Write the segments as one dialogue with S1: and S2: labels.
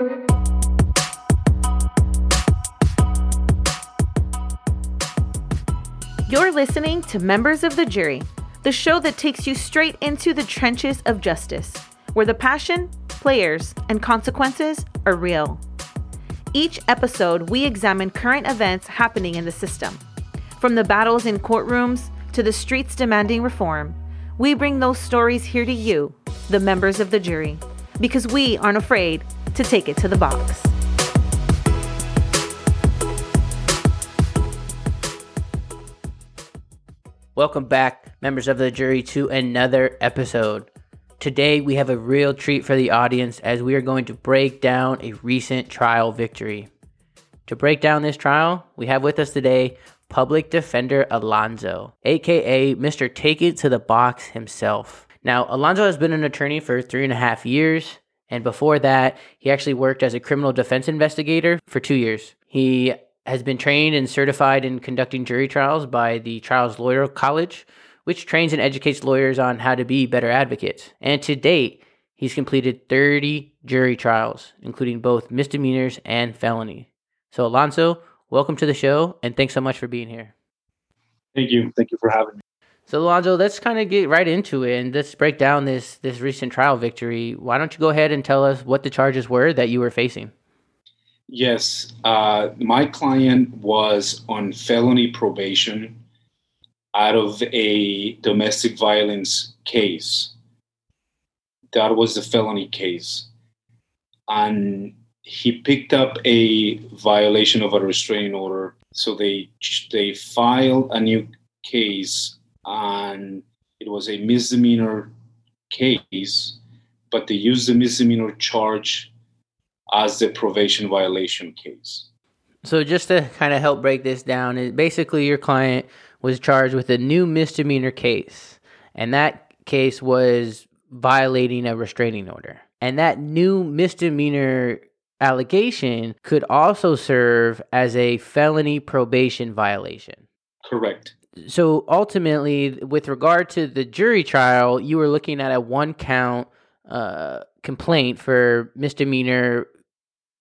S1: You're listening to Members of the Jury, the show that takes you straight into the trenches of justice, where the passion, players, and consequences are real. Each episode, we examine current events happening in the system. From the battles in courtrooms to the streets demanding reform, we bring those stories here to you, the members of the jury, because we aren't afraid to take it to the box.
S2: Welcome back, members of the jury, to another episode. Today, we have a real treat for the audience as we are going to break down a recent trial victory. To break down this trial, we have with us today Public Defender Alonso, aka Mr. Take It to the Box himself. Now, Alonso has been an attorney for three and a half years, and before that, he actually worked as a criminal defense investigator for two years. He has been trained and certified in conducting jury trials by the Trials Lawyer College, which trains and educates lawyers on how to be better advocates. And to date, he's completed 30 jury trials, including both misdemeanors and felony. So, Alonso, welcome to the show, and thanks so much for being here.
S3: Thank you. Thank you for having me.
S2: So, Alonso, let's kind of get right into it and let's break down this this recent trial victory. Why don't you go ahead and tell us what the charges were that you were facing?
S3: Yes, uh, my client was on felony probation out of a domestic violence case. That was the felony case. And he picked up a violation of a restraining order. So they they filed a new case and it was a misdemeanor case, but they used the misdemeanor charge as the probation violation case.
S2: So, just to kind of help break this down, basically your client was charged with a new misdemeanor case, and that case was violating a restraining order. And that new misdemeanor allegation could also serve as a felony probation violation.
S3: Correct.
S2: So ultimately, with regard to the jury trial, you were looking at a one count uh, complaint for misdemeanor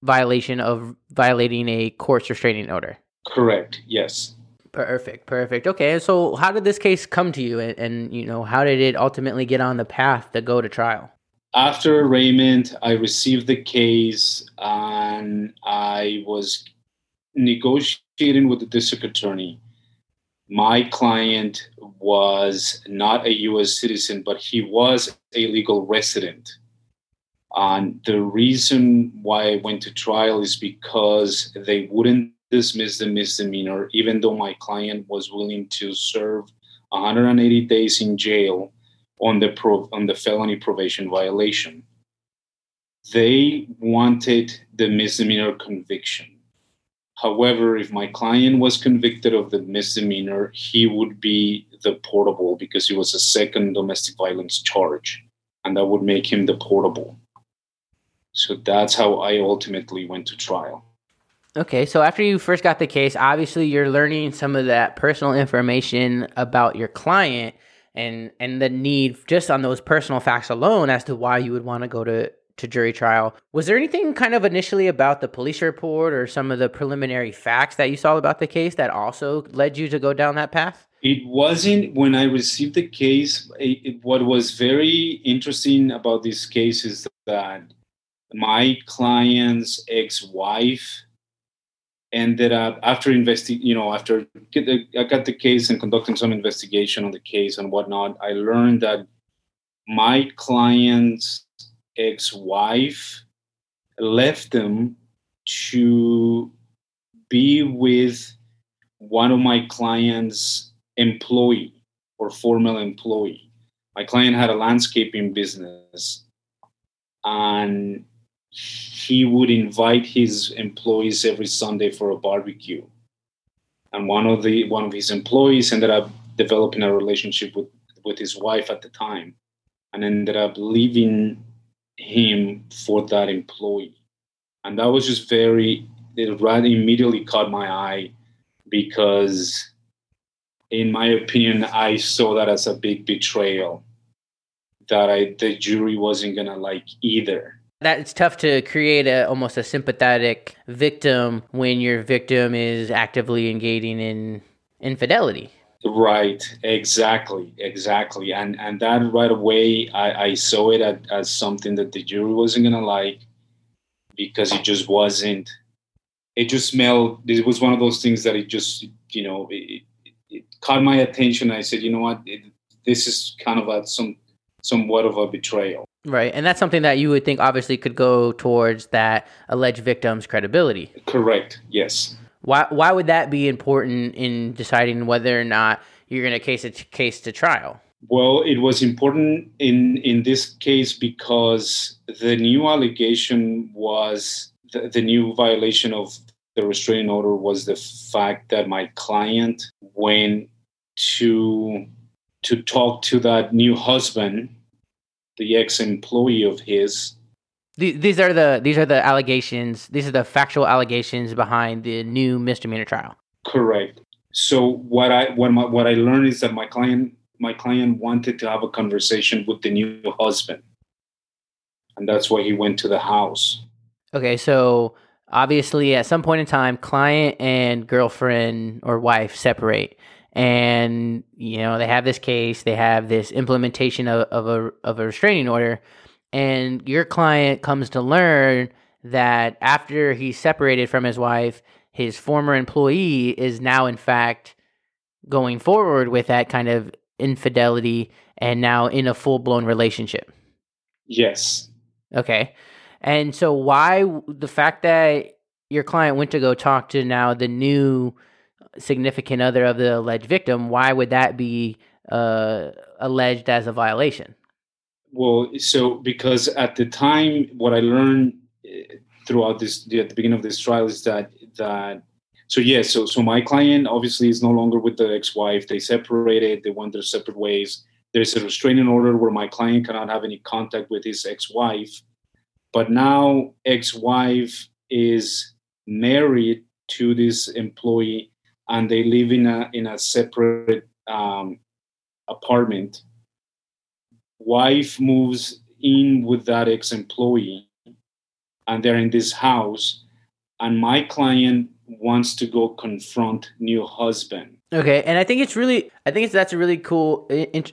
S2: violation of violating a court's restraining order.
S3: Correct. Yes.
S2: Perfect. Perfect. Okay. So, how did this case come to you, and, and, you know, how did it ultimately get on the path to go to trial?
S3: After arraignment, I received the case, and I was negotiating with the district attorney. My client was not a U.S. citizen, but he was a legal resident and the reason why I went to trial is because they wouldn't dismiss the misdemeanor, even though my client was willing to serve 180 days in jail on the pro- on the felony probation violation. They wanted the misdemeanor conviction. However, if my client was convicted of the misdemeanor, he would be deportable because he was a second domestic violence charge, and that would make him deportable. So that's how I ultimately went to trial.
S2: Okay, so after you first got the case, obviously you're learning some of that personal information about your client and and the need just on those personal facts alone as to why you would want to go to to jury trial. Was there anything kind of initially about the police report or some of the preliminary facts that you saw about the case that also led you to go down that path?
S3: It wasn't when I received the case. It, what was very interesting about this case is that my client's ex-wife ended up after investing you know after the, i got the case and conducting some investigation on the case and whatnot i learned that my client's ex-wife left them to be with one of my client's employee or former employee my client had a landscaping business and he would invite his employees every Sunday for a barbecue. And one of the one of his employees ended up developing a relationship with, with his wife at the time and ended up leaving him for that employee. And that was just very it right immediately caught my eye because in my opinion I saw that as a big betrayal that I the jury wasn't gonna like either
S2: That it's tough to create a almost a sympathetic victim when your victim is actively engaging in infidelity.
S3: Right, exactly, exactly, and and that right away, I, I saw it as, as something that the jury wasn't gonna like because it just wasn't. It just smelled. It was one of those things that it just, you know, it, it, it caught my attention. I said, you know what, it, this is kind of a some somewhat of a betrayal.
S2: Right, and that's something that you would think obviously could go towards that alleged victim's credibility.
S3: Correct. Yes.
S2: Why why would that be important in deciding whether or not you're going to case a case to trial?
S3: Well, it was important in in this case because the new allegation was the, the new violation of the restraining order was the fact that my client went to to talk to that new husband, the ex-employee of his,
S2: these are the these are the allegations. These are the factual allegations behind the new misdemeanor trial.
S3: Correct. So what I what my, what I learned is that my client my client wanted to have a conversation with the new husband, and that's why he went to the house.
S2: Okay, so obviously at some point in time, client and girlfriend or wife separate, and you know they have this case. They have this implementation of, of a of a restraining order and your client comes to learn that after he's separated from his wife, his former employee is now, in fact, going forward with that kind of infidelity and now in a full blown relationship.
S3: Yes.
S2: Okay. And so, why the fact that your client went to go talk to now the new significant other of the alleged victim, why would that be uh, alleged as a violation?
S3: Well, so because at the time, what I learned eh, throughout this at the beginning of this trial is that that so yes, yeah, so so my client obviously is no longer with the ex-wife. They separated. They went their separate ways. There's a restraining order where my client cannot have any contact with his ex-wife. But now ex-wife is married to this employee, and they live in a in a separate um, apartment wife moves in with that ex-employee and they're in this house and my client wants to go confront new husband.
S2: Okay and i think it's really i think it's that's a really cool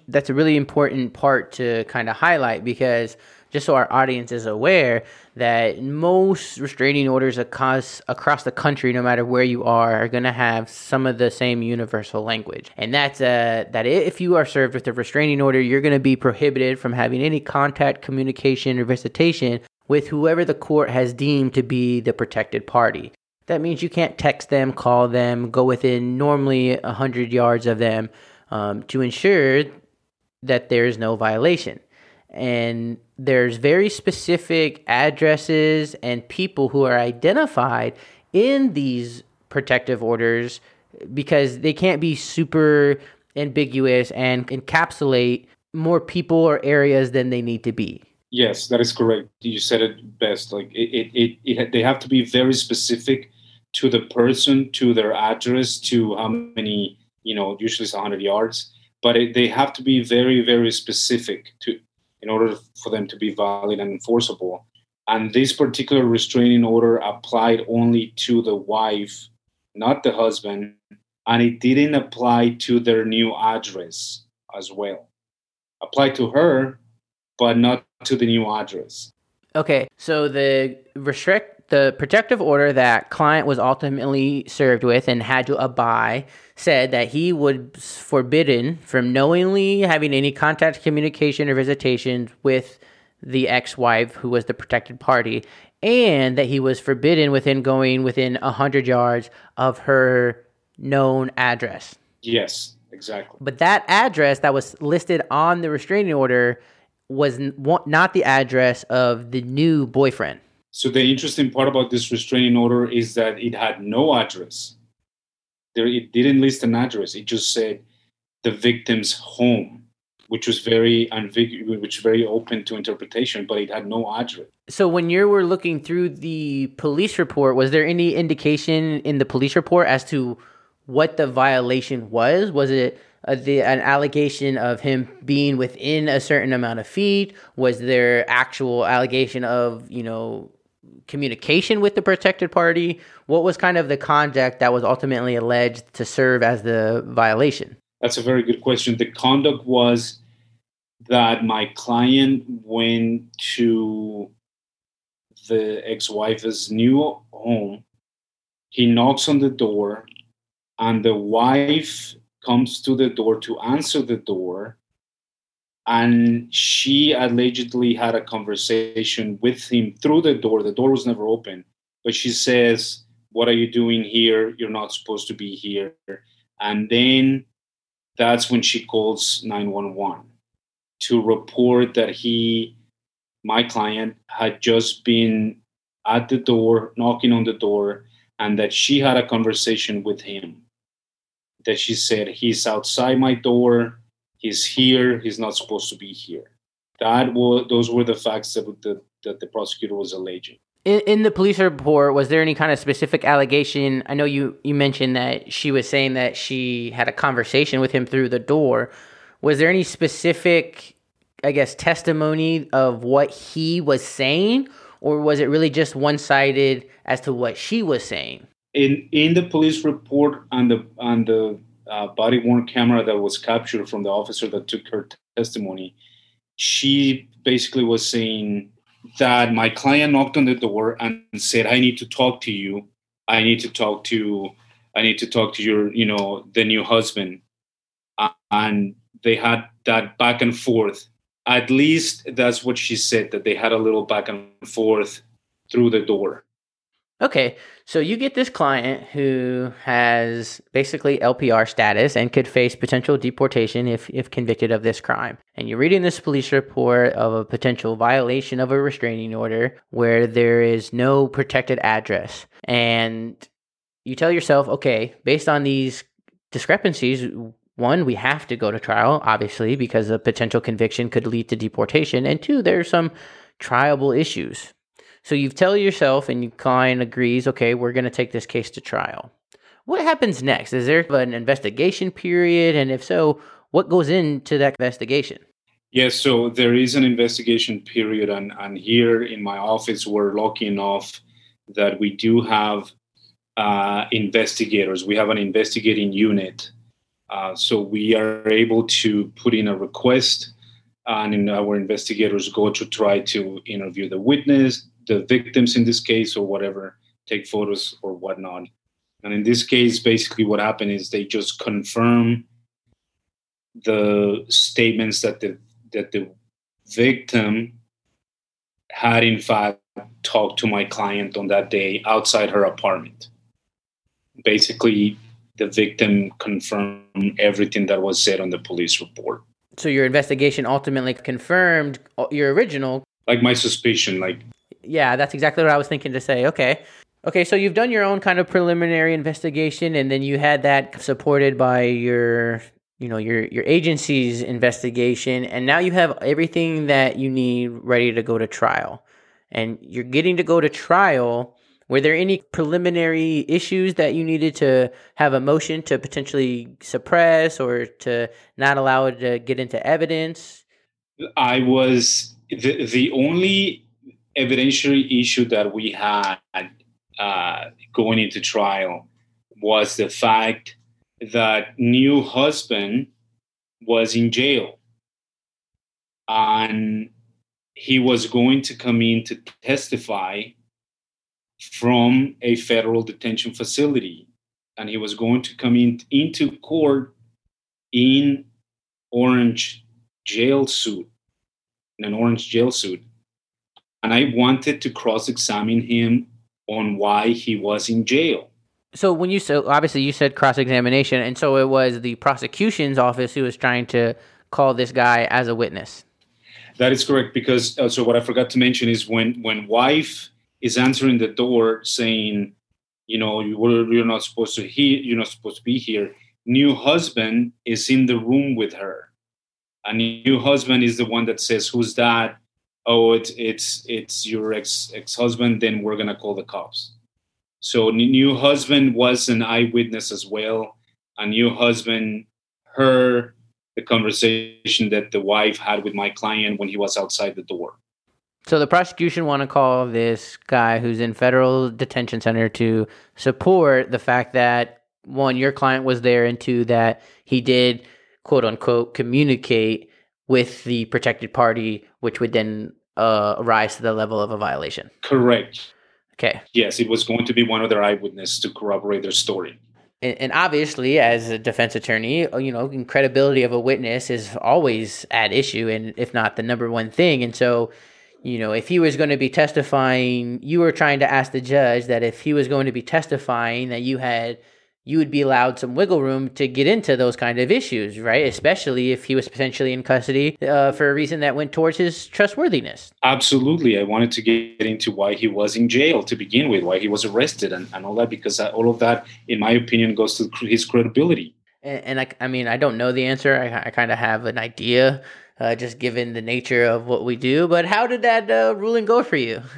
S2: that's a really important part to kind of highlight because just so our audience is aware that most restraining orders across across the country, no matter where you are, are going to have some of the same universal language, and that's uh, that if you are served with a restraining order, you're going to be prohibited from having any contact, communication, or visitation with whoever the court has deemed to be the protected party. That means you can't text them, call them, go within normally 100 yards of them um, to ensure that there is no violation. And there's very specific addresses and people who are identified in these protective orders because they can't be super ambiguous and encapsulate more people or areas than they need to be.
S3: Yes, that is correct. You said it best. Like it, it, it, it they have to be very specific to the person, to their address, to how many, you know, usually it's 100 yards, but it, they have to be very, very specific to in order for them to be valid and enforceable. And this particular restraining order applied only to the wife, not the husband, and it didn't apply to their new address as well. Applied to her, but not to the new address.
S2: Okay, so the restrict the protective order that client was ultimately served with and had to abide said that he was forbidden from knowingly having any contact, communication, or visitations with the ex-wife who was the protected party, and that he was forbidden within going within hundred yards of her known address.
S3: Yes, exactly.
S2: But that address that was listed on the restraining order was not the address of the new boyfriend.
S3: So the interesting part about this restraining order is that it had no address. There, it didn't list an address. It just said the victim's home, which was very which very open to interpretation, but it had no address.
S2: So when you were looking through the police report, was there any indication in the police report as to what the violation was? Was it the an allegation of him being within a certain amount of feet? Was there actual allegation of you know communication with the protected party? What was kind of the conduct that was ultimately alleged to serve as the violation?
S3: That's a very good question. The conduct was that my client went to the ex-wife's new home. He knocks on the door, and the wife comes to the door to answer the door and she allegedly had a conversation with him through the door. The door was never open. But she says what are you doing here? You're not supposed to be here. And then that's when she calls 911 to report that he my client had just been at the door knocking on the door and that she had a conversation with him. That she said he's outside my door he's here he's not supposed to be here. That was those were the facts that the, that the prosecutor was alleging.
S2: In, in the police report was there any kind of specific allegation? I know you you mentioned that she was saying that she had a conversation with him through the door. Was there any specific i guess testimony of what he was saying? Or was it really just one-sided as to what she was saying?
S3: In in the police report and the and the uh, body worn camera that was captured from the officer that took her t- testimony, she basically was saying that my client knocked on the door and said, "I need to talk to you. I need to talk to, I need to talk to your, you know, the new husband." Uh, and they had that back and forth. At least that's what she said. That they had a little back and forth through the door.
S2: Okay, so you get this client who has basically LPR status and could face potential deportation if, if convicted of this crime. And you're reading this police report of a potential violation of a restraining order where there is no protected address. And you tell yourself, okay, based on these discrepancies, one, we have to go to trial, obviously, because a potential conviction could lead to deportation. And two, there's some triable issues. So you tell yourself, and you kind agrees, okay, we're going to take this case to trial. What happens next? Is there an investigation period? And if so, what goes into that investigation?
S3: Yes, so there is an investigation period, and, and here in my office, we're lucky enough that we do have uh, investigators. We have an investigating unit. Uh, so we are able to put in a request, and our investigators go to try to interview the witness, the victims in this case or whatever take photos or whatnot. And in this case basically what happened is they just confirm the statements that the that the victim had in fact talked to my client on that day outside her apartment. Basically the victim confirmed everything that was said on the police report.
S2: So your investigation ultimately confirmed your original
S3: like my suspicion like
S2: yeah, that's exactly what I was thinking to say. Okay. Okay, so you've done your own kind of preliminary investigation and then you had that supported by your you know your your agency's investigation and now you have everything that you need ready to go to trial. And you're getting to go to trial. Were there any preliminary issues that you needed to have a motion to potentially suppress or to not allow it to get into evidence?
S3: I was the the only evidentiary issue that we had uh, going into trial was the fact that new husband was in jail. And he was going to come in to testify from a federal detention facility. And he was going to come in into court in orange jail suit in an orange jail suit and I wanted to cross examine him on why he was in jail.
S2: So when you so obviously you said cross examination, and so it was the prosecution's office who was trying to call this guy as a witness.
S3: That is correct because uh, so what I forgot to mention is when when wife is answering the door saying, you know, you're not supposed to he you're not supposed to be here. New husband is in the room with her. and new husband is the one that says, "Who's that?" Oh it's it's it's your ex ex-husband then we're gonna call the cops so new husband was an eyewitness as well a new husband heard the conversation that the wife had with my client when he was outside the door.
S2: So the prosecution want to call this guy who's in federal detention center to support the fact that one, your client was there, and two, that he did quote unquote communicate with the protected party, which would then uh, rise to the level of a violation.
S3: Correct.
S2: Okay.
S3: Yes, it was going to be one of their eyewitnesses to corroborate their story.
S2: And, and obviously, as a defense attorney, uh, you know, credibility of a witness is always at issue, and if not the number one thing. And so, you know, if he was going to be testifying, you were trying to ask the judge that if he was going to be testifying, that you had you would be allowed some wiggle room to get into those kind of issues, right? Especially if he was potentially in custody uh, for a reason that went towards his trustworthiness.
S3: Absolutely. I wanted to get into why he was in jail to begin with, why he was arrested, and, and all that, because all of that, in my opinion, goes to his credibility.
S2: And, and I, I mean, I don't know the answer. I, I kind of have an idea, uh, just given the nature of what we do. But how did that uh, ruling go for you?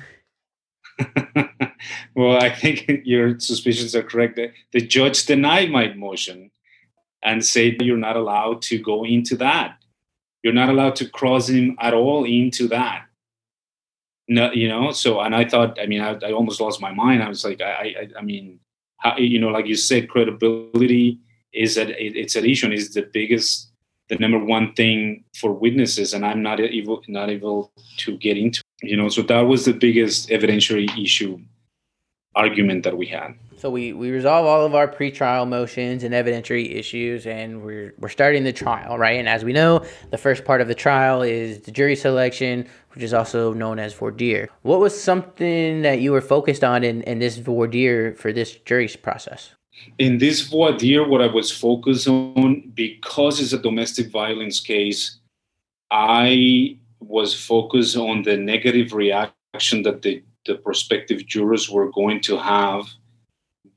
S3: well, I think your suspicions are correct. The, judge denied my motion and said you're not allowed to go into that. You're not allowed to cross him at all into that. No, you know. So, and I thought, I mean, I, I almost lost my mind. I was like, I, I, I mean, how, you know, like you said, credibility is that it, it's an issue and is the biggest, the number one thing for witnesses, and I'm not able, not able to get into you know so that was the biggest evidentiary issue argument that we had.
S2: So we, we resolve all of our pretrial motions and evidentiary issues and we're, we're starting the trial right? And as we know the first part of the trial is the jury selection which is also known as voir dire. What was something that you were focused on in, in this voir dire for this jury process?
S3: In this voir dire what i was focused on because it's a domestic violence case i was focused on the negative reaction that the, the prospective jurors were going to have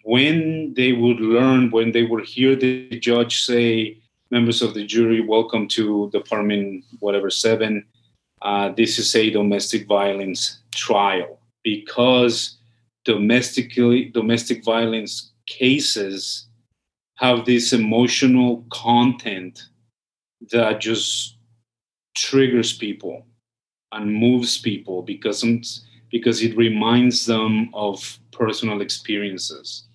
S3: when they would learn, when they would hear the judge say, members of the jury, welcome to Department whatever seven. Uh, this is a domestic violence trial because domestically domestic violence cases have this emotional content that just triggers people and moves people because because it reminds them of personal experiences.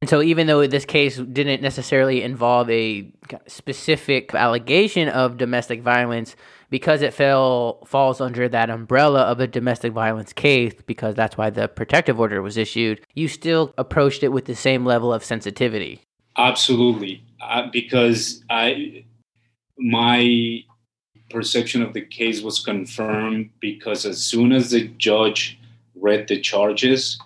S2: And so, even though this case didn't necessarily involve a specific allegation of domestic violence, because it fell falls under that umbrella of a domestic violence case, because that's why the protective order was issued, you still approached it with the same level of sensitivity.
S3: Absolutely, uh, because I my perception of the case was confirmed because as soon as the judge read the charges,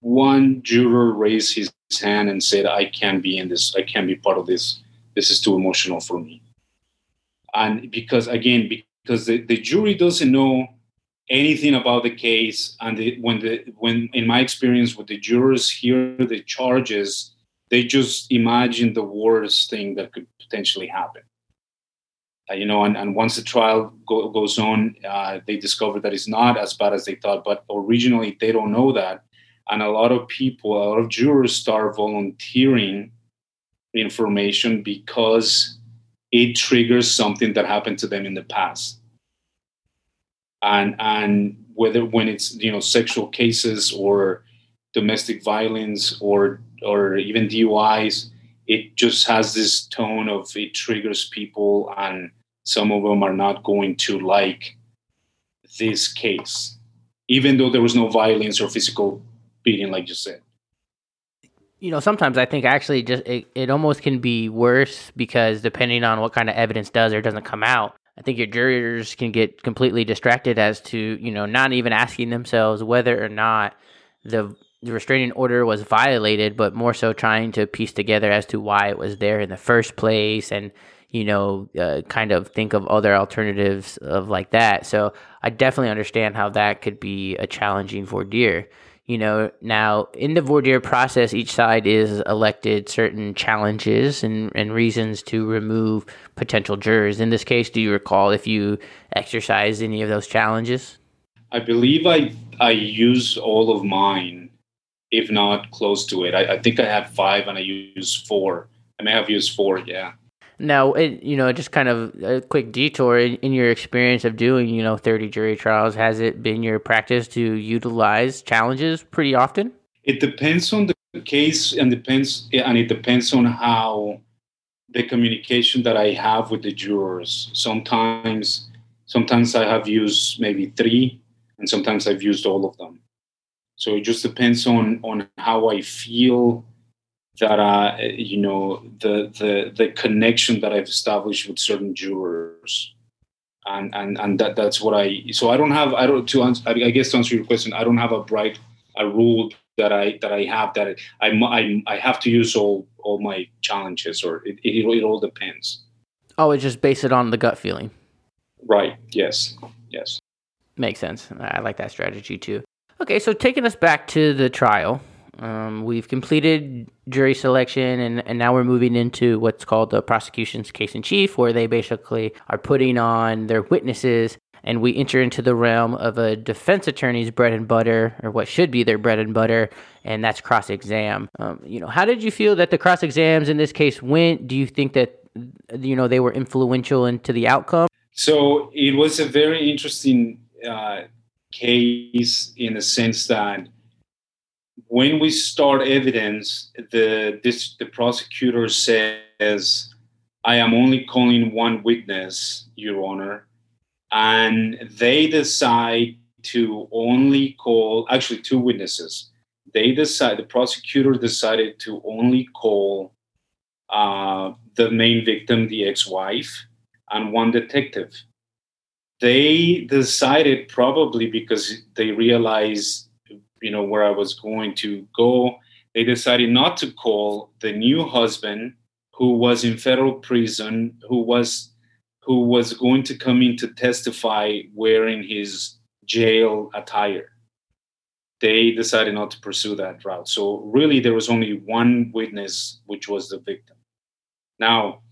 S3: one juror raised his hand and said, I can't be in this, I can't be part of this. This is too emotional for me. And because, again, because the, the jury doesn't know anything about the case, and the, when the when in my experience, when the jurors hear the charges, they just imagine the worst thing that could potentially happen. Uh, you know, and, and once the trial go, goes on, uh, they discover that it's not as bad as they thought. But originally, they don't know that, and a lot of people, a lot of jurors, start volunteering information because it triggers something that happened to them in the past. And and whether when it's you know sexual cases or domestic violence or or even DUIs, it just has this tone of it triggers people and some of them are not going to like this case, even though there was no violence or physical beating, like you said.
S2: You know, sometimes I think actually just it, it almost can be worse because depending on what kind of evidence does or doesn't come out, I think your jurors can get completely distracted as to, you know, not even asking themselves whether or not the the restraining order was violated, but more so trying to piece together as to why it was there in the first place and you know, uh, kind of think of other alternatives of like that. So I definitely understand how that could be a challenging voir dire. You know, now in the voir dire process, each side is elected certain challenges and, and reasons to remove potential jurors. In this case, do you recall if you exercised any of those challenges?
S3: I believe I I use all of mine, if not close to it. I, I think I had five and I used four. I may have used four, yeah.
S2: Now, it, you know, just kind of a quick detour in, in, your experience of doing, you know, 30 jury trials. Has it been your practice to utilize challenges pretty often?
S3: It depends on the case and depends and it depends on how the communication that I have with the jurors. Sometimes sometimes I have used maybe 3 and sometimes I've used all of them. So it just depends on on how I feel that uh, you know the the the connection that I've established with certain jurors, and and and that that's what I. So I don't have I don't to answer. I guess to answer your question, I don't have a bright a rule that I that I have that I I I have to use all all my challenges, or it it, it all depends.
S2: Oh, it's just based it on the gut feeling.
S3: Right. Yes. Yes.
S2: Makes sense. I like that strategy too. Okay, so taking us back to the trial, um, we've completed jury selection, and, and now we're moving into what's called the prosecution's case in chief, where they basically are putting on their witnesses, and we enter into the realm of a defense attorney's bread and butter, or what should be their bread and butter, and that's cross exam. Um, you know, how did you feel that the cross exams in this case went? Do you think that you know they were influential into the outcome?
S3: So it was a very interesting uh, case in the sense that when we start evidence, the this, the prosecutor says, "I am only calling one witness, Your Honor," and they decide to only call actually two witnesses. They decide the prosecutor decided to only call uh, the main victim, the ex-wife, and one detective. They decided probably because they realized you know where I was going to go. They decided not to call the new husband who was in federal prison, who was who was going to come in to testify wearing his jail attire. They decided not to pursue that route. So really, there was only one witness, which was the victim. Now,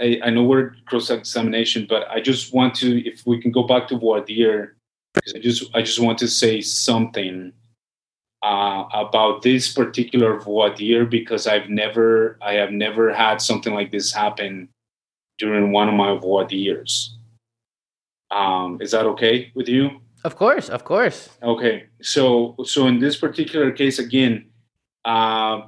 S3: I, I know we're cross examination, but I just want to, if we can go back to dire, because I just I just want to say something uh, about this particular dire because I've never I have never had something like this happen during one of my dires. Um, is that okay with you?
S2: Of course, of course.
S3: Okay, so so in this particular case again, uh,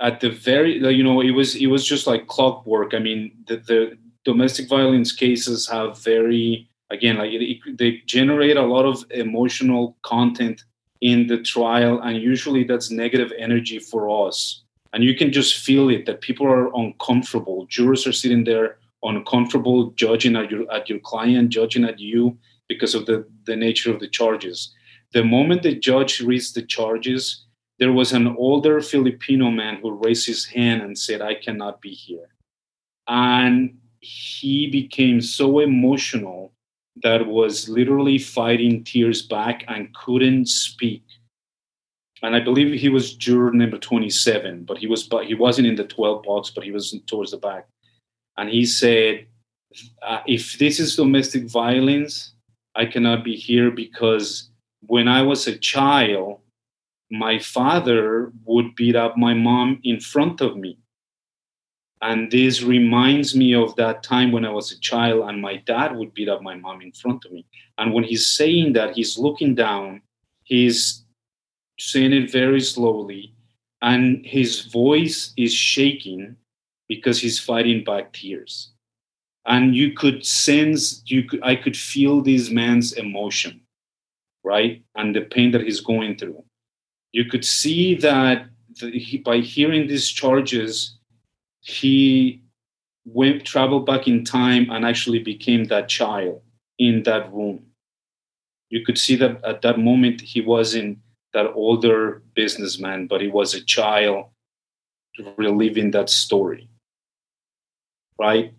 S3: at the very you know it was it was just like clockwork. I mean the the domestic violence cases have very again like it, it, they generate a lot of emotional content in the trial and usually that's negative energy for us. And you can just feel it that people are uncomfortable. Jurors are sitting there uncomfortable judging at your at your client judging at you because of the the nature of the charges. The moment the judge reads the charges there was an older filipino man who raised his hand and said i cannot be here and he became so emotional that was literally fighting tears back and couldn't speak. And I believe he was juror number 27, but he was but he wasn't in the 12 box, but he was towards the back. And he said, uh, "If this is domestic violence, I cannot be here because when I was a child, my father would beat up my mom in front of me. And this reminds me of that time when I was a child and my dad would beat up my mom in front of me. And when he's saying that, he's looking down, he's saying it very slowly, and his voice is shaking because he's fighting back tears. And you could sense, you could, I could feel this man's emotion, right? And the pain that he's going through. You could see that the, he, by hearing these charges, he went traveled back in time and actually became that child in that room. You could see that at that moment he wasn't that older businessman, but he was a child reliving that story. Right?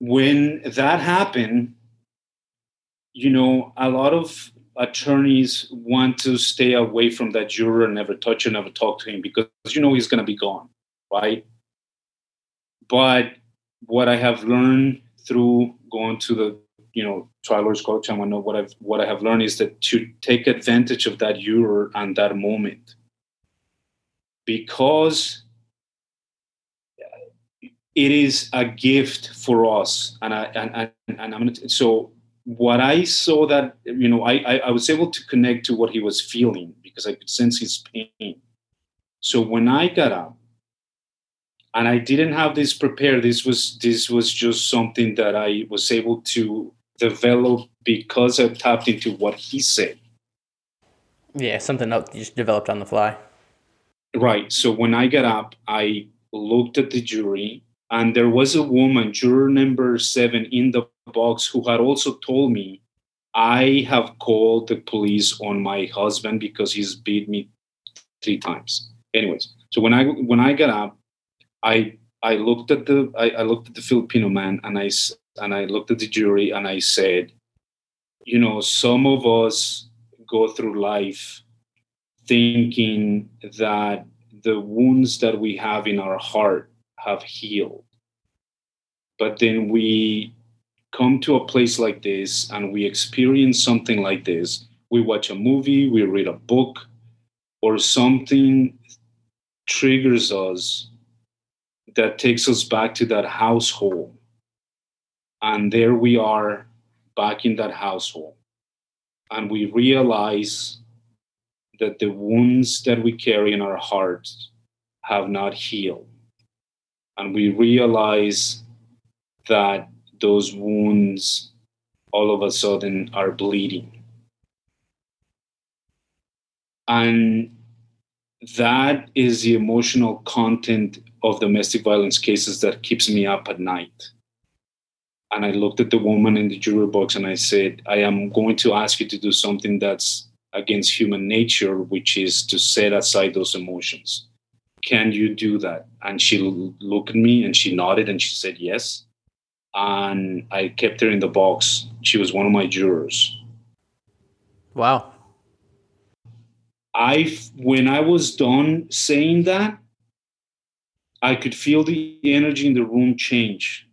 S3: When that happened, you know, a lot of attorneys want to stay away from that juror and never touch him, never talk to him because you know he's going to be gone right? But what I have learned through going to the you know trial lawyers college, I know what I've what I have learned is that to take advantage of that juror and that moment, because it is a gift for us, and I and and, and I'm gonna so what I saw that you know I, I I was able to connect to what he was feeling because I could sense his pain. So when I got up, and I didn't have this prepared, this was this was just something that I was able to develop because I tapped into what he said.
S2: Yeah, something that just developed on the fly.
S3: Right. So when I got up, I looked at the jury, and there was a woman, juror number seven, in the box who had also told me, I have called the police on my husband because he's beat me three times. Anyways, so when I when I got up, I I looked at the I, I looked at the Filipino man and I and I looked at the jury and I said, you know, some of us go through life thinking that the wounds that we have in our heart have healed. But then we come to a place like this and we experience something like this. We watch a movie, we read a book, or something triggers us that takes us back to that household. And there we are back in that household. And we realize that the wounds that we carry in our hearts have not healed. And we realize that those wounds all of a sudden are bleeding. And that is the emotional content of domestic violence cases that keeps me up at night. And I looked at the woman in the jury box and I said, I am going to ask you to do something that's against human nature, which is to set aside those emotions. Can you do that? And she looked at me and she nodded and she said yes. And I kept her in the box. She was one of my jurors.
S2: Wow.
S3: I when I was done saying that, I could feel the energy in the room change,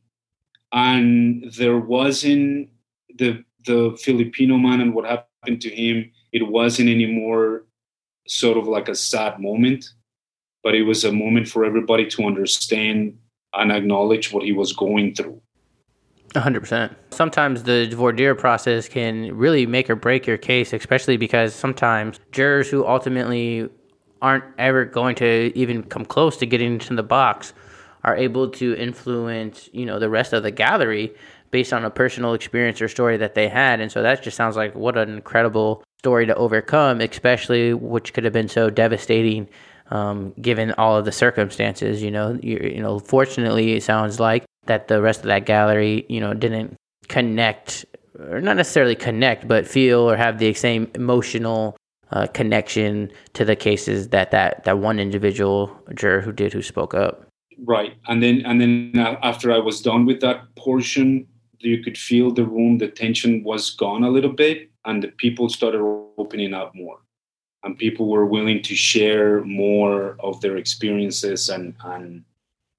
S3: and there wasn't the the Filipino man and what happened to him it wasn't anymore sort of like a sad moment, but it was a moment for everybody to understand and acknowledge what he was going through.
S2: 100%. Sometimes the voir dire process can really make or break your case, especially because sometimes jurors who ultimately aren't ever going to even come close to getting into the box are able to influence, you know, the rest of the gallery based on a personal experience or story that they had. And so that just sounds like what an incredible story to overcome, especially which could have been so devastating um, given all of the circumstances. You know, you, you know, fortunately, it sounds like that the rest of that gallery, you know, didn't connect or not necessarily connect, but feel or have the same emotional uh, connection to the cases that that that one individual juror who did who spoke up.
S3: Right, and then and then after I was done with that portion, you could feel the room, the tension was gone a little bit, and the people started opening up more and people were willing to share more of their experiences and and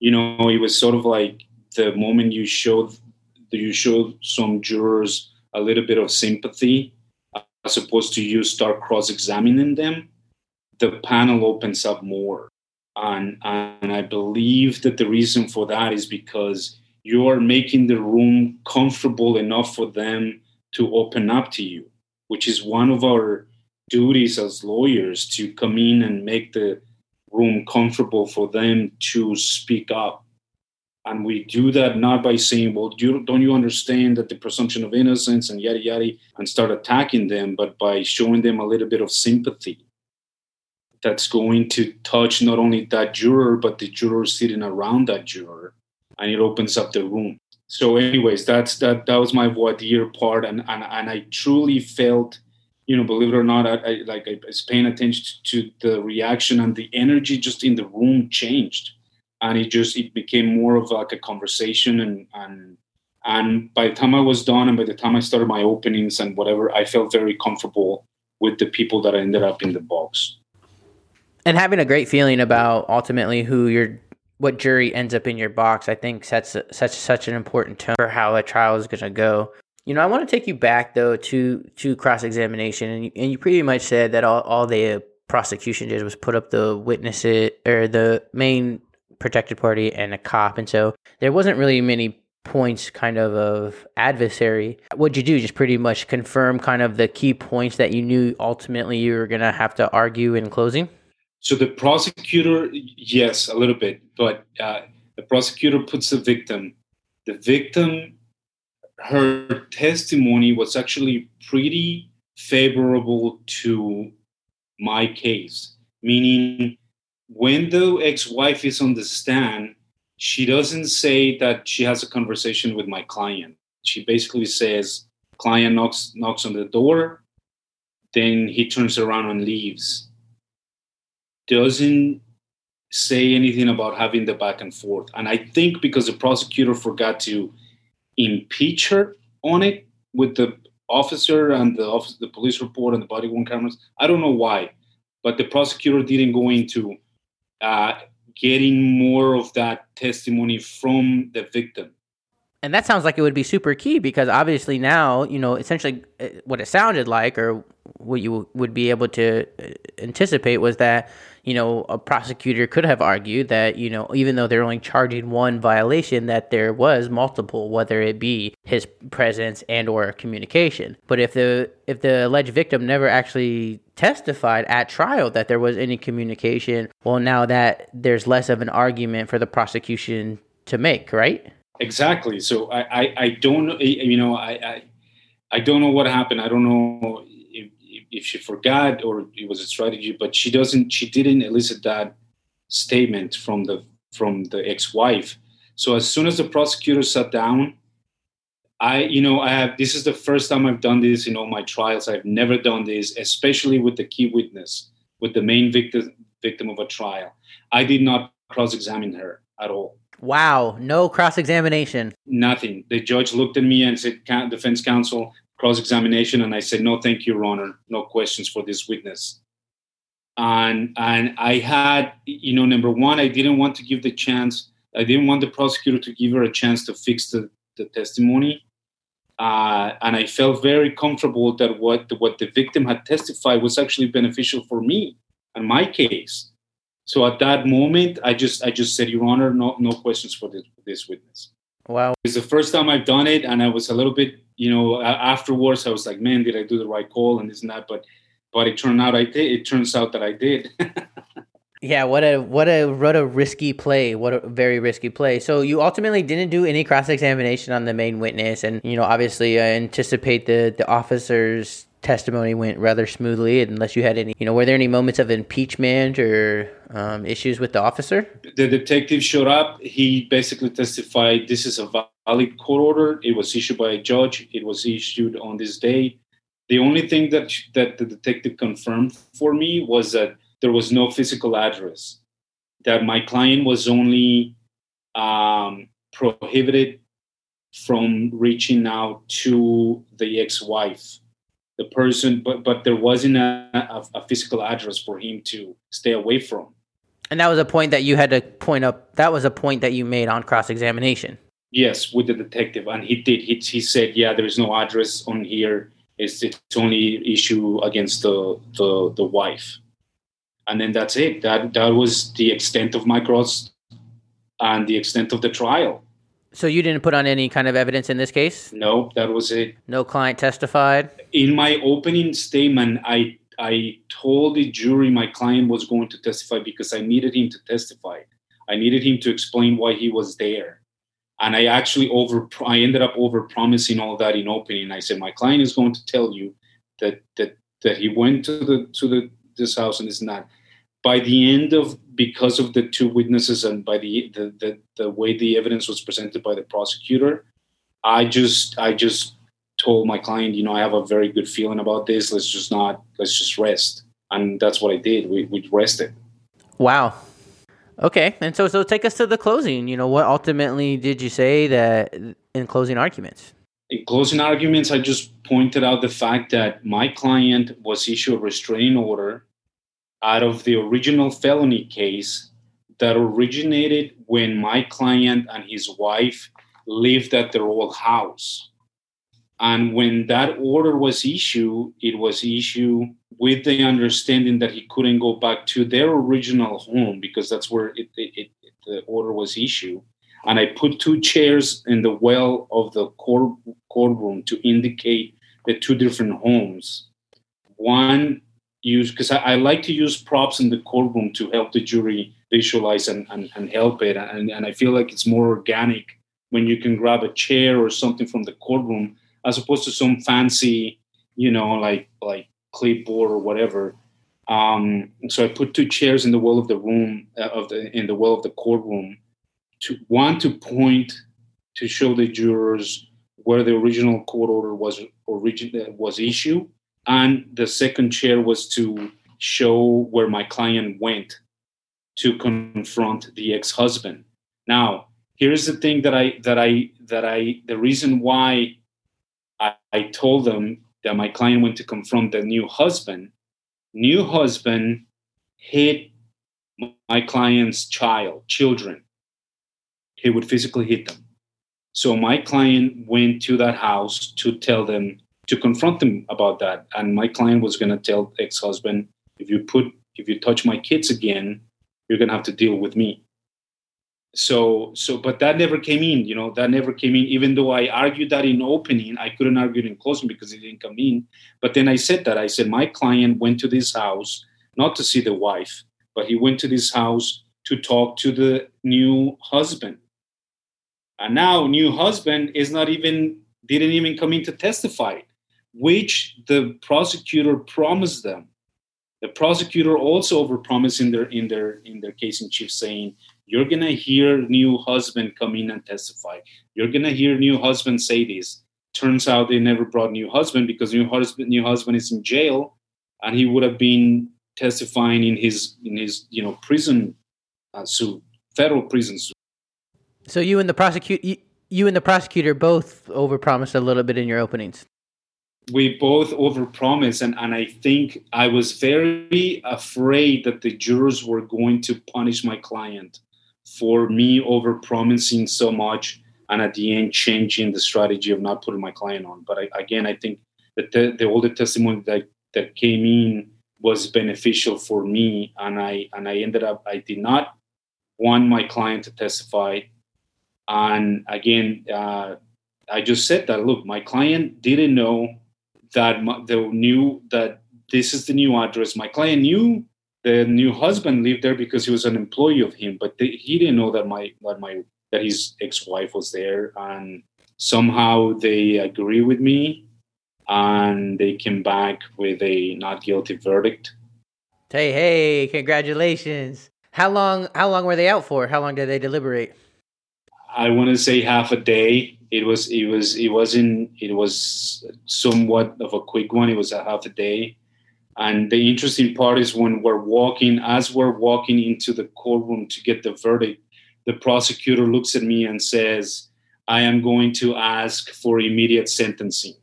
S3: you know it was sort of like the moment you show you showed some jurors a little bit of sympathy as opposed to you start cross-examining them the panel opens up more and and i believe that the reason for that is because you're making the room comfortable enough for them to open up to you which is one of our duties as lawyers to come in and make the room comfortable for them to speak up. And we do that not by saying, well, you, don't you understand that the presumption of innocence and yada yada, and start attacking them, but by showing them a little bit of sympathy that's going to touch not only that juror, but the juror sitting around that juror. And it opens up the room so anyways that's that that was my voir dire part and and, and i truly felt you know believe it or not i, I like i was paying attention to the reaction and the energy just in the room changed and it just it became more of like a conversation and and and by the time i was done and by the time i started my openings and whatever i felt very comfortable with the people that I ended up in the box
S2: and having a great feeling about ultimately who you're what jury ends up in your box, I think sets such such an important tone for how a trial is going to go. You know, I want to take you back though to to cross examination, and you, and you pretty much said that all all the prosecution did was put up the witnesses or the main protected party and a cop. And so there wasn't really many points kind of of adversary. What'd you do? Just pretty much confirm kind of the key points that you knew ultimately you were going to have to argue in closing?
S3: So the prosecutor, yes, a little bit, but uh, the prosecutor puts the victim. The victim, her testimony was actually pretty favorable to my case, meaning when the ex-wife is on the stand, she doesn't say that she has a conversation with my client. She basically says, client knocks knocks on the door, then he turns around and leaves. Doesn't say anything about having the back and forth. And I think because the prosecutor forgot to impeach her on it with the officer and the office, the police report and the body worn cameras. I don't know why, but the prosecutor didn't go into uh, getting more of that testimony from the victim.
S2: And that sounds like it would be super key because obviously now, you know, essentially uh, what it sounded like or what you would be able to uh, anticipate was that you know, a prosecutor could have argued that, you know, even though they're only charging one violation, that there was multiple, whether it be his presence and or communication. But if the if the alleged victim never actually testified at trial that there was any communication, well, now that there's less of an argument for the prosecution to make, right?
S3: Exactly. So I, I, I don't, you know, I, I, I don't know what happened. I don't know if she forgot or it was a strategy, but she doesn't. She didn't elicit that statement from the from the ex-wife. So as soon as the prosecutor sat down, I, you know, I have. This is the first time I've done this in all my trials. I've never done this, especially with the key witness, with the main victim victim of a trial. I did not cross-examine her at all.
S2: Wow, no cross examination.
S3: Nothing. The judge looked at me and said, Defense counsel, cross examination, and I said, "No, thank you, Your Honor. No questions for this witness." And and I had, you know, number one, I didn't want to give the chance. I didn't want the prosecutor to give her a chance to fix the, the testimony. Uh, and I felt very comfortable that what what the victim had testified was actually beneficial for me and my case. So at that moment, I just I just said, Your Honor, no no questions for this this witness.
S2: Wow,
S3: it's the first time I've done it, and I was a little bit you know, afterwards I was like, man, did I do the right call and this and that? But but it turned out I did. It turns out that I did.
S2: yeah, what a what a what a risky play. What a very risky play. So you ultimately didn't do any cross examination on the main witness, and you know, obviously, I anticipate the the officers testimony went rather smoothly unless you had any you know were there any moments of impeachment or um, issues with the officer?
S3: The detective showed up. He basically testified this is a valid court order. It was issued by a judge. It was issued on this day. The only thing that that the detective confirmed for me was that there was no physical address that my client was only um, prohibited from reaching out to the ex-wife the person, but but there wasn't a, a, a, physical address for him to stay away from.
S2: And that was a point that you had to point up. That was a point that you made on cross examination.
S3: Yes, with the detective, and he did. He, he said, "Yeah, there is no address on here. It's it's only issue against the the the wife." And then that's it. That that was the extent of my cross and the extent of the trial.
S2: So you didn't put on any kind of evidence in this case?
S3: No, that was it.
S2: No client testified.
S3: In my opening statement, I I told the jury my client was going to testify because I needed him to testify. I needed him to explain why he was there. And I actually over I ended up over promising all that in opening. I said my client is going to tell you that that that he went to the to the this house and this and that by the end of because of the two witnesses and by the, the the, the way the evidence was presented by the prosecutor i just i just told my client you know i have a very good feeling about this. Let's just not let's just rest. And that's what i did. We, we rested.
S2: Wow. Okay. And so so take us to the closing. You know what ultimately did you say that in closing arguments?
S3: In closing arguments i just pointed out the fact that my client was issued a restraining order out of the original felony case that originated when my client and his wife lived at their old house. And when that order was issued, it was issued with the understanding that he couldn't go back to their original home because that's where it, it, it the order was issued, and I put two chairs in the well of the court courtroom to indicate the two different homes. One use because I, I, like to use props in the courtroom to help the jury visualize and, and, and help it, and, and I feel like it's more organic when you can grab a chair or something from the courtroom as opposed to some fancy, you know, like like clipboard or whatever. Um, so I put two chairs in the wall of the room uh, of the in the wall of the courtroom to one to point to show the jurors where the original court order was origin uh, was issued, and the second chair was to show where my client went to confront the ex-husband. Now, here's the thing that I that I that I the reason why I, I told them that my client went to confront the new husband. New husband hit my client's child, children. He would physically hit them. So my client went to that house to tell them to confront them about that. And my client was going to tell ex-husband, if you put if you touch my kids again, you're going to have to deal with me. So so but that never came in you know that never came in. Even though i argued that in opening i couldn't argue it in closing because it didn't come in. But then i said that. I said my client went to this house not to see the wife but he went to this house to talk to the new husband. And now new husband is not even didn't even come in to testify which the prosecutor promised them the prosecutor also overpromised in their in their in their case in chief saying you're to hear new husband come in and testify. You're to hear new husband say this. Turns out they never brought new husband because new husband new husband is in jail, and he would have been testifying in his in his you know prison uh, suit, federal prison suit.
S2: So you and the prosecute you, you and the prosecutor both overpromised a little bit in your openings.
S3: We both overpromised, and, and I think I was very afraid that the jurors were going to punish my client for me overpromising so much and at the end changing the strategy of not putting my client on. But I, again, I think that the, the older testimony that, that came in was beneficial for me, and I and I ended up I did not want my client to testify, and again, uh, I just said that look, my client didn't know that my, the new that this is the new address. My client knew the new husband lived there because he was an employee of him, but they, he didn't know that my that my that his ex-wife was there, and somehow they agree with me, and they came back with a not guilty verdict.
S2: Hey, hey! Congratulations! How long? How long were they out for? How long did they deliberate?
S3: I want to say half a day. It was. It was. It wasn't. It was somewhat of a quick one. It was a half a day and the interesting part is when we're walking, as we're walking into the courtroom to get the verdict, the prosecutor looks at me and says, I am going to ask for immediate sentencing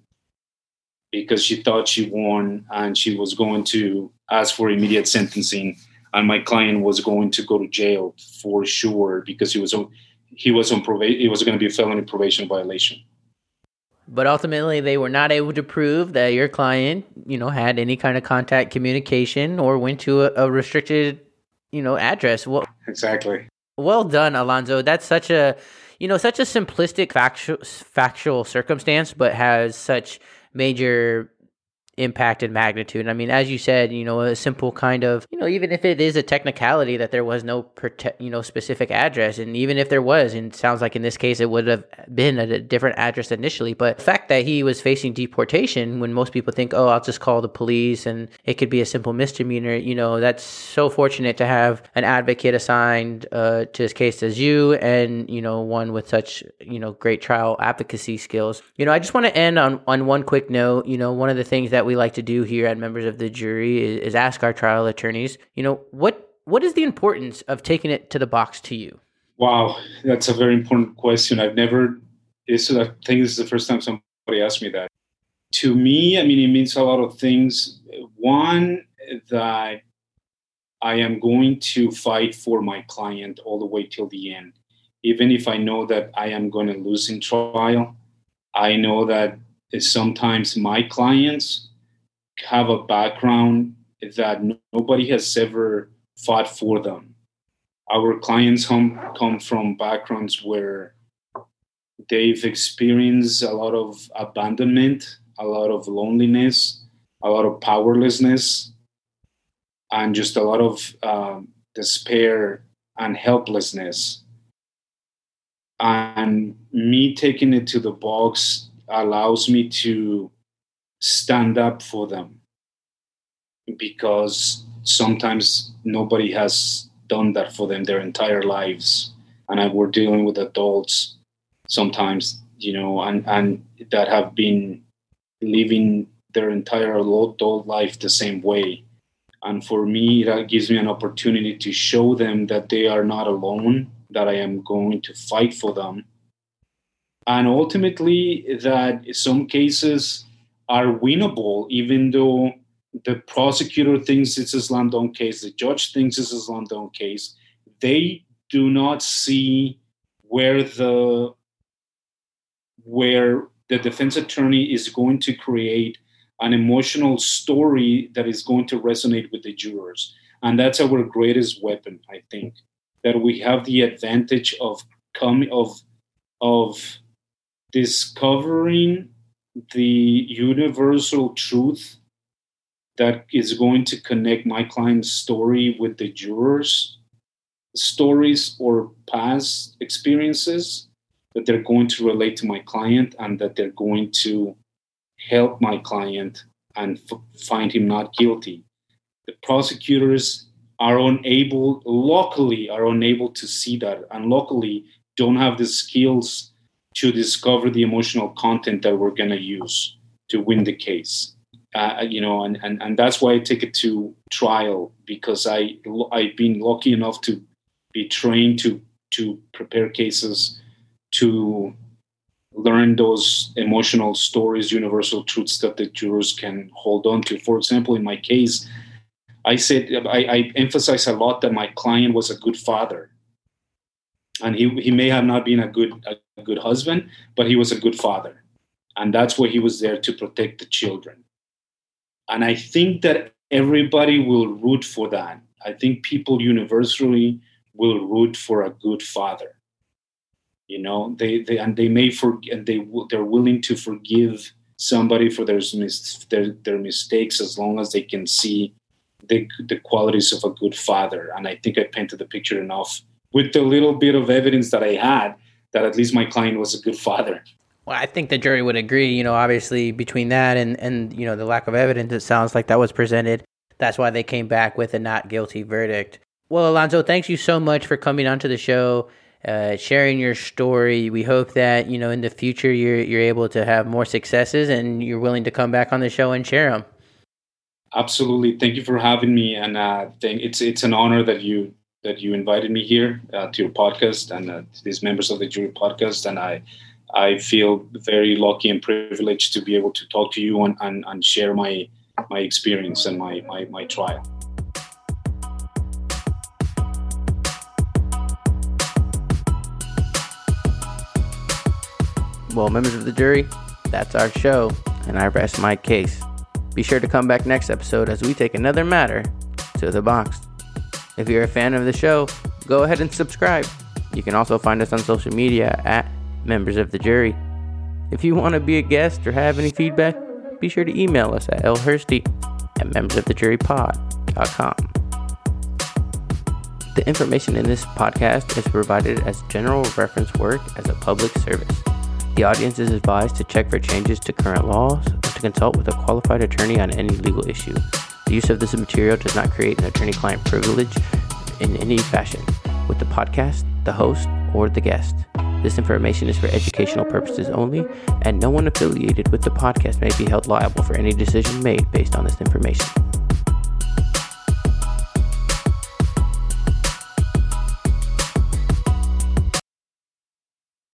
S3: because she thought she won and she was going to ask for immediate sentencing and my client was going to go to jail for sure because he was he was on probation it was going to be a felony probation violation
S2: but ultimately, they were not able to prove that your client, you know, had any kind of contact communication or went to a, a restricted, you know, address. Well,
S3: exactly.
S2: Well done, Alonso. That's such a, you know, such a simplistic factual factual circumstance, but has such major impact and magnitude. I mean, as you said, you know, a simple kind of, you know, even if it is a technicality that there was no, prote- you know, specific address, and even if there was, and sounds like in this case it would have been at a different address initially, but the fact that he was facing deportation when most people think, oh, I'll just call the police and it could be a simple misdemeanor, you know, that's so fortunate to have an advocate assigned uh, to his case as you and, you know, one with such, you know, great trial advocacy skills. You know, I just want to end on, on one quick note. You know, one of the things that we like to do here at members of the jury is, is ask our trial attorneys, you know, what what is the importance of taking it to the box to you?
S3: Wow, that's a very important question. I've never this I think this is the first time somebody asked me that. To me, I mean it means a lot of things. One that I am going to fight for my client all the way till the end. Even if I know that I am going to lose in trial, I know that sometimes my clients have a background that nobody has ever fought for them. our clients come come from backgrounds where they've experienced a lot of abandonment, a lot of loneliness, a lot of powerlessness, and just a lot of um, despair and helplessness. And me taking it to the box allows me to stand up for them because sometimes nobody has done that for them their entire lives. And I, we're dealing with adults sometimes you know and and that have been living their entire adult life the same way. And for me that gives me an opportunity to show them that they are not alone that i am going to fight for them. And ultimately that some cases are winnable even though the prosecutor thinks it's a slam dunk case, the judge thinks it's a slam dunk case. They do not see where the where the defense attorney is going to create an emotional story that is going to resonate with the jurors. And that's our greatest weapon, I think. That we have the advantage of coming of of discovering the universal truth that is going to connect my client's story with the jurors' stories or past experiences that they're going to relate to my client and that they're going to help my client and f- find him not guilty. The prosecutors are unable, locally, are unable to see that, and locally don't have the skills to discover the emotional content that we're going to use to win the case uh, you know, and, and, and that's why I take it to trial because I I've been lucky enough to be trained to to prepare cases to learn those emotional stories, universal truths that the jurors can hold on to. For example, in my case, I said I, I emphasize a lot that my client was a good father, and he he may have not been a good a good husband, but he was a good father, and that's why he was there to protect the children and I think that everybody will root for that. I think people universally will root for a good father. You know, they, they and they may forget they they're willing to forgive somebody for their, their their mistakes as long as they can see the the qualities of a good father. And I think I painted the picture enough with the little bit of evidence that I had that at least my client was a good father.
S2: Well, I think the jury would agree. You know, obviously between that and and you know the lack of evidence, it sounds like that was presented. That's why they came back with a not guilty verdict. Well, Alonso, thanks you so much for coming onto the show, uh, sharing your story. We hope that you know in the future you're you're able to have more successes and you're willing to come back on the show and share them.
S3: Absolutely, thank you for having me, and uh, it's it's an honor that you that you invited me here uh, to your podcast and uh, these members of the jury podcast, and I I feel very lucky and privileged to be able to talk to you and, and, and share my my experience and my, my, my trial.
S2: Well, members of the jury, that's our show, and I rest my case. Be sure to come back next episode as we take another matter to the box. If you're a fan of the show, go ahead and subscribe. You can also find us on social media at members of the jury. If you want to be a guest or have any feedback, be sure to email us at lhursty at membersofthejurypod.com. The information in this podcast is provided as general reference work as a public service. The audience is advised to check for changes to current laws and to consult with a qualified attorney on any legal issue. The use of this material does not create an attorney client privilege in any fashion with the podcast, the host, or the guest. This information is for educational purposes only, and no one affiliated with the podcast may be held liable for any decision made based on this information.